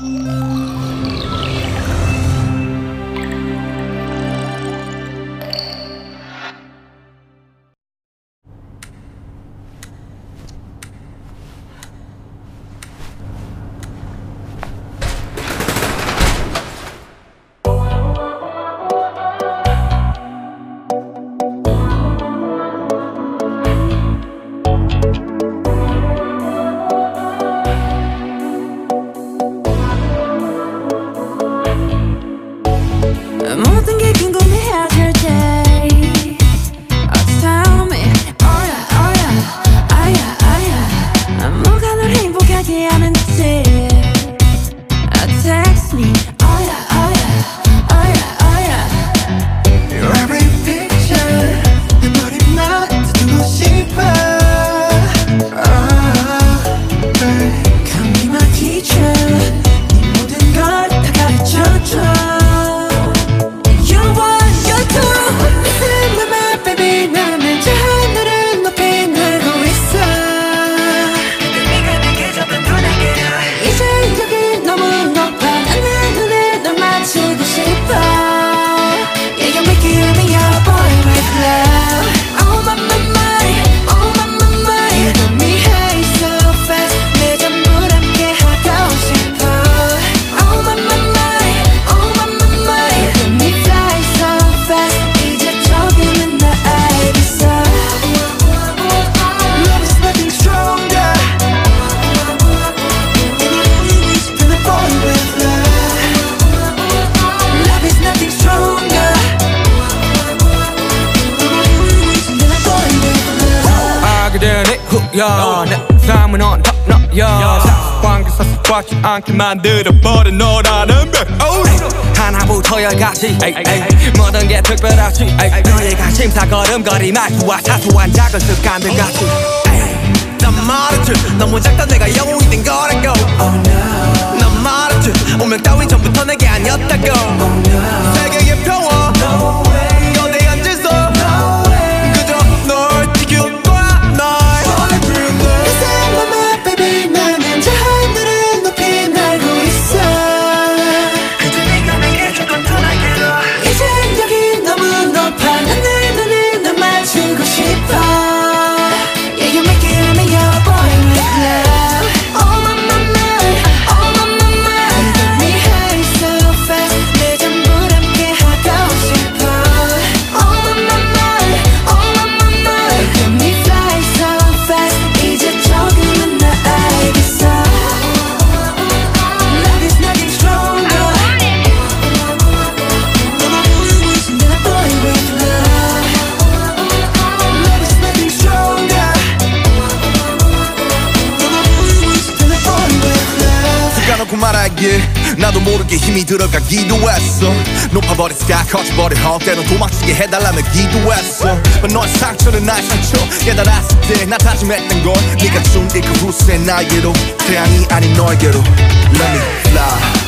Música got you. 거기에 힘이 들어가 기도했어. 높아버린 sky 커져버린 헉 때론 도망치게 해달라며 기도했어. But 너의 상처는 나의 상처. 깨달았을 때나 다짐했던 걸. 네가 준일그 후세 나에게로. 태양이 아닌 너에게로. Let me fly.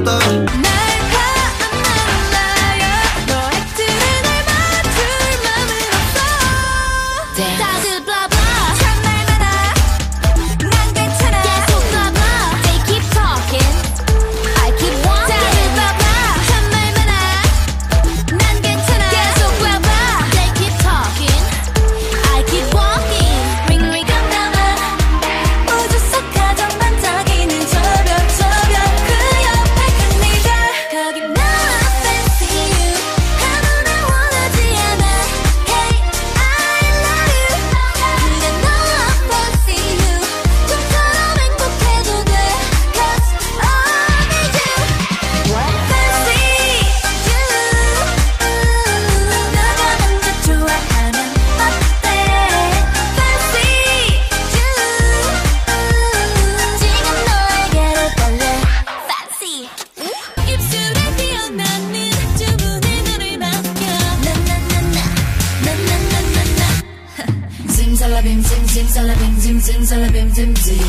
doctor. 찜찜살라빔찜찜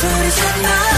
둘이 둘이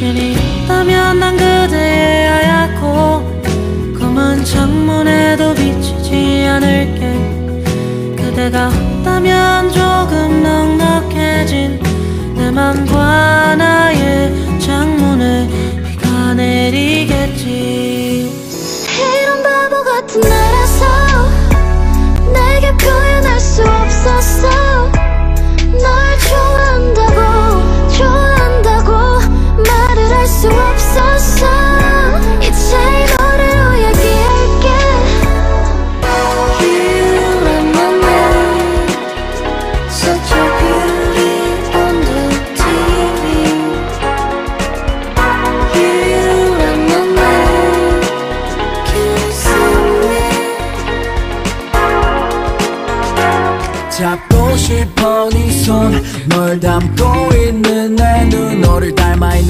비추리라면 난 그대의 하얗고 검은 창문에도 비치지 않을게. 그대가 없다면 조금 넉넉해진 내 맘과 나의 창문에 비가 내리겠지. 이런 바보 같은 나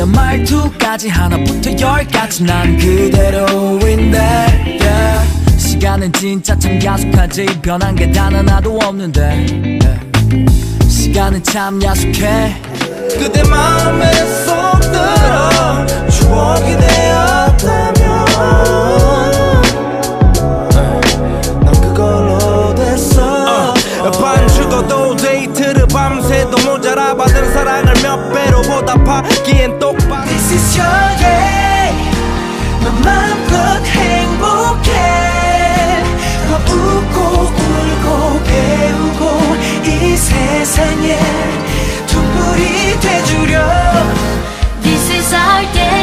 있는 말투까지 하나부터 열까지 난 그대로인데 yeah. 시간은 진짜 참 야속하지. 변한 게 단 하나도 없는데 yeah. 시간은 참 야속해. 그대 마음에 쏙 들어. 추억이 되었다면 난 그걸로 됐어. 반 죽어도 데이트를 밤새도 모자라 받은 사랑을 몇 배로 보답하기엔 똑바로. This is your day 넌 마음껏 행복해. 너 웃고 울고 배우고 이 세상에 둥글이 돼주려 This is our day.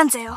たらいかんぜよ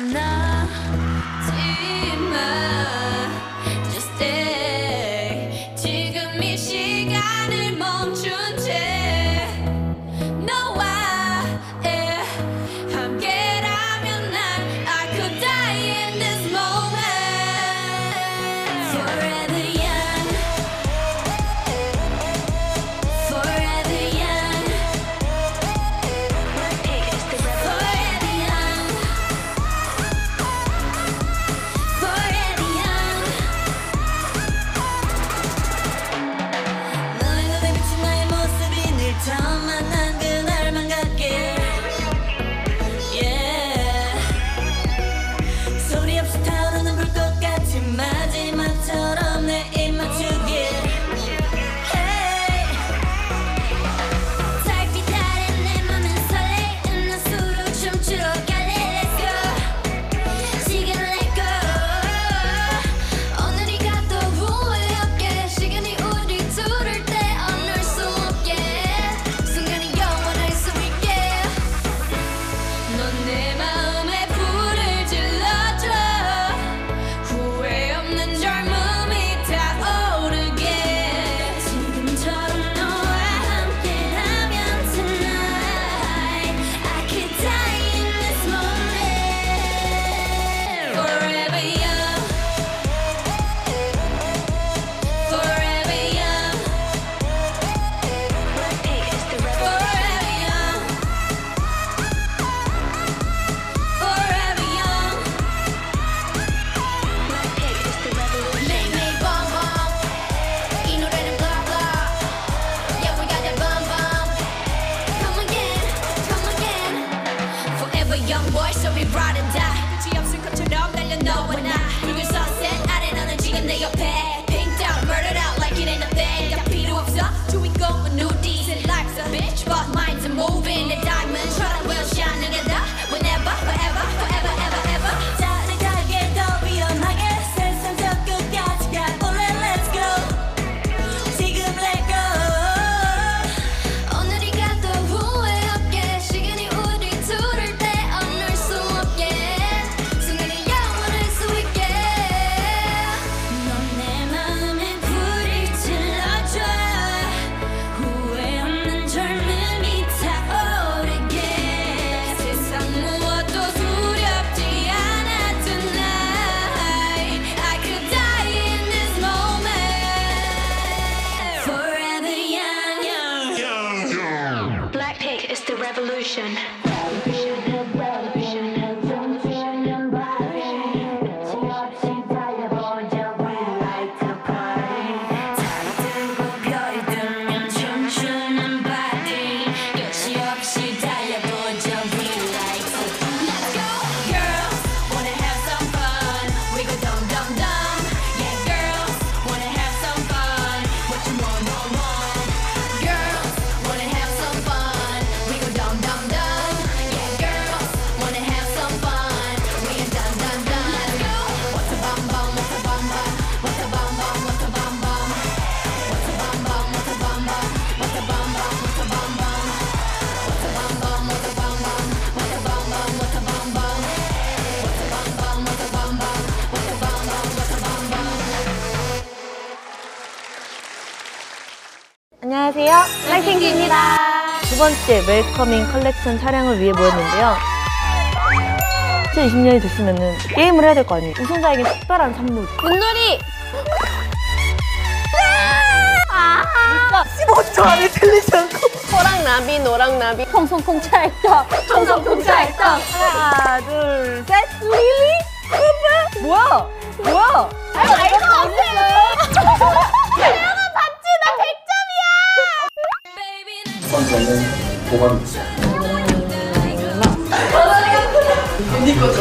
I'm not 웰커밍 컬렉션 촬영을 위해 모였는데요. 2020년이 됐으면 게임을 해야 될 거 아니에요. 우승자에게 특별한 선물. 문놀이! 15초 안에 틀리지 않고. 호랑나비, 노랑나비, 콩송콩찰떡, 콩송콩찰떡. 하나, 둘, 셋. 릴리? 쿠브? 뭐야? 뭐야? 아유, 알고 없어요. 저는 봤지? 나 100점이야! 저는 困るんですよ。你个手，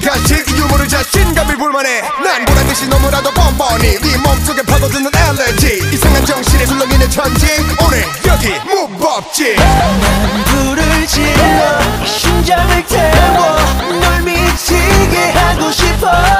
내가질 유머를 자신감이 불만해. 난 보란듯이 너무나도 뻔뻔히 네 몸속에 파고드는 엘레지 이상한 정신에 술렁이는 천지. 오늘 여기 무법지. 난 불을 질러 심장을 태워 널 미치게 하고 싶어.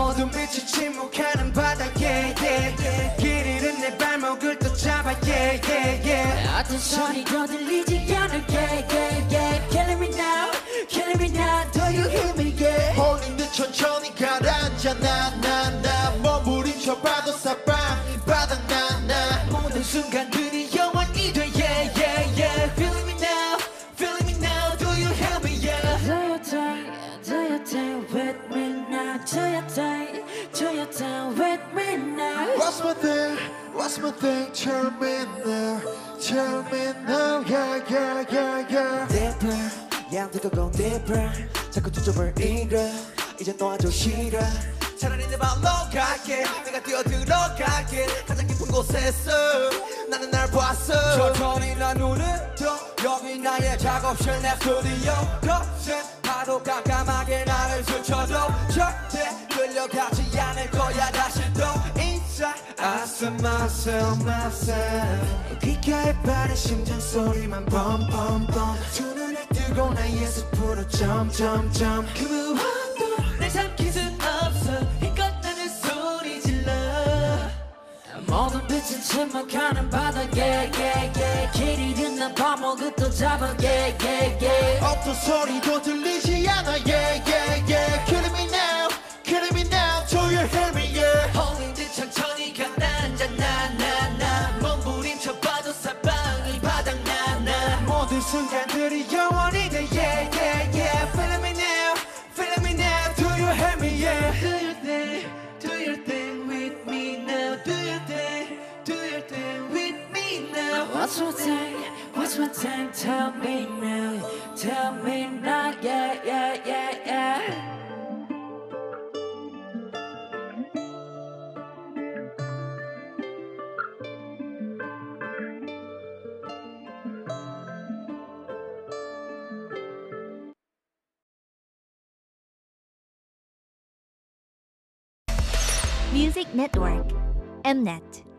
모든 빛이 침묵하는 바닥에 yeah, yeah. 길 잃은 내 발목을 또 잡아 yeah, yeah, yeah. 어떤 소리도 들리지 않을 yeah, yeah, yeah. Killing me now, killing me now Do you hear me yeah 홀린 듯 천천히 가라앉아 나나나 몸부림쳐 봐도 사방 now What's my thing? Tell me now Tell me now Yeah yeah yeah yeah. Deeper 양 뜨거운 deeper 자꾸 초점을 잃어. 이제 놓아줘 싫어. 차라리 내 발로 갈게. 내가 뛰어 들어갈게. 가장 깊은 곳에서 나는 날 봤어. 천천히 난 눈을 떠. 여기 나의 작업실 내 스튜디오. 거센 파도 깜깜하게 나를 스쳐도 절대 끌려가지 Said myself myself 귓가에 빠른 심장 소리만 bum 두 눈을 뜨고 나의 숲으로 jump 그 무엇도 날 삼킬 수 없어 힘껏 나는 소리 질러 모든 빛은 침묵하는 바닥에 yeah, yeah. 길 잃은 내 발목을 또 잡아 yeah, yeah, yeah. 어떤 소리도 들리지 않아 Yeah yeah yeah my thing? What's my thing? Tell me now. Tell me now. Yeah, yeah, yeah, yeah. Music Network Mnet